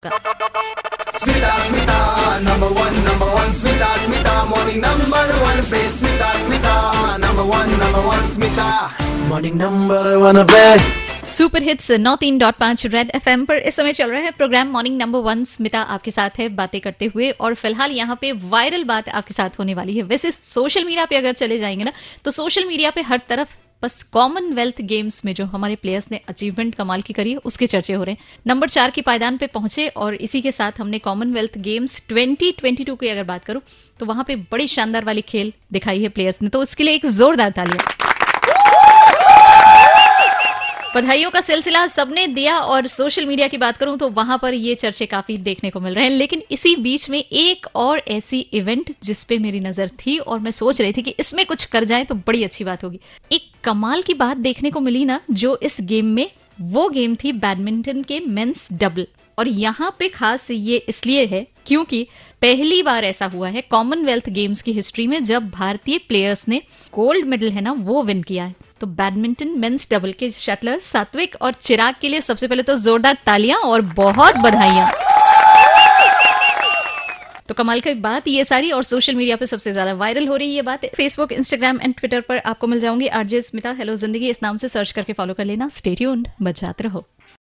Smita, Smita, number one, number one, Smita, Smita, morning number one, play Smita, Smita, number one, number one, Smita, morning number one, play. Super hits नौ तीन dot पाँच red FM पर इस समय चल रहा है program morning number one Smita आपके साथ है बातें करते हुए और फ़िलहाल यहाँ पे वायरल बात आपके साथ होने वाली है। वैसे सोशल मीडिया पे अगर चले जाएँगे ना तो सोशल मीडिया पे हर तरफ़ बस कॉमनवेल्थ गेम्स में जो हमारे प्लेयर्स ने अचीवमेंट कमाल की करी है, उसके चर्चे हो रहे हैं। नंबर चार की पायदान पे पहुँचे और इसी के साथ हमने कॉमनवेल्थ गेम्स 2022 की अगर बात करूँ तो वहाँ पे बड़ी शानदार वाली खेल दिखाई है प्लेयर्स ने। तो उसके लिए एक जोरदार तालियाँ। बधाइयों का सिलसिला सबने दिया और सोशल मीडिया की बात करूँ तो वहाँ पर ये चर्चे काफ़ी देखने को मिल रहे हैं। लेकिन इसी बीच में एक और ऐसी इवेंट जिस पे मेरी नज़र थी और मैं सोच रही थी कि इसमें कुछ कर जाए तो बड़ी अच्छी बात होगी। एक कमाल की बात देखने को मिली ना, जो इस गेम में, वो गेम थी बैडमिंटन के मेंस डबल और यहाँ पे खास ये इसलिए है क्योंकि पहली बार ऐसा हुआ है कॉमनवेल्थ गेम्स की हिस्ट्री में जब भारतीय प्लेयर्स ने गोल्ड मेडल है ना, वो विन किया है। तो बैडमिंटन मेंस डबल के शटलर सात्विक और चिराग के लिए सबसे पहले तो जोरदार तालियाँ और बहुत बधाइयाँ। तो कमाल की बात ये सारी और सोशल मीडिया पे सबसे ज़्यादा वायरल हो रही ये बात। फेसबुक इंस्टाग्राम एंड ट्विटर पर आपको मिल जाऊँगी आरजे स्मिता हेलो ज़िंदगी। इस नाम से सर्च करके फॉलो कर लेना। स्टेट्यून्ड बजाते रहो।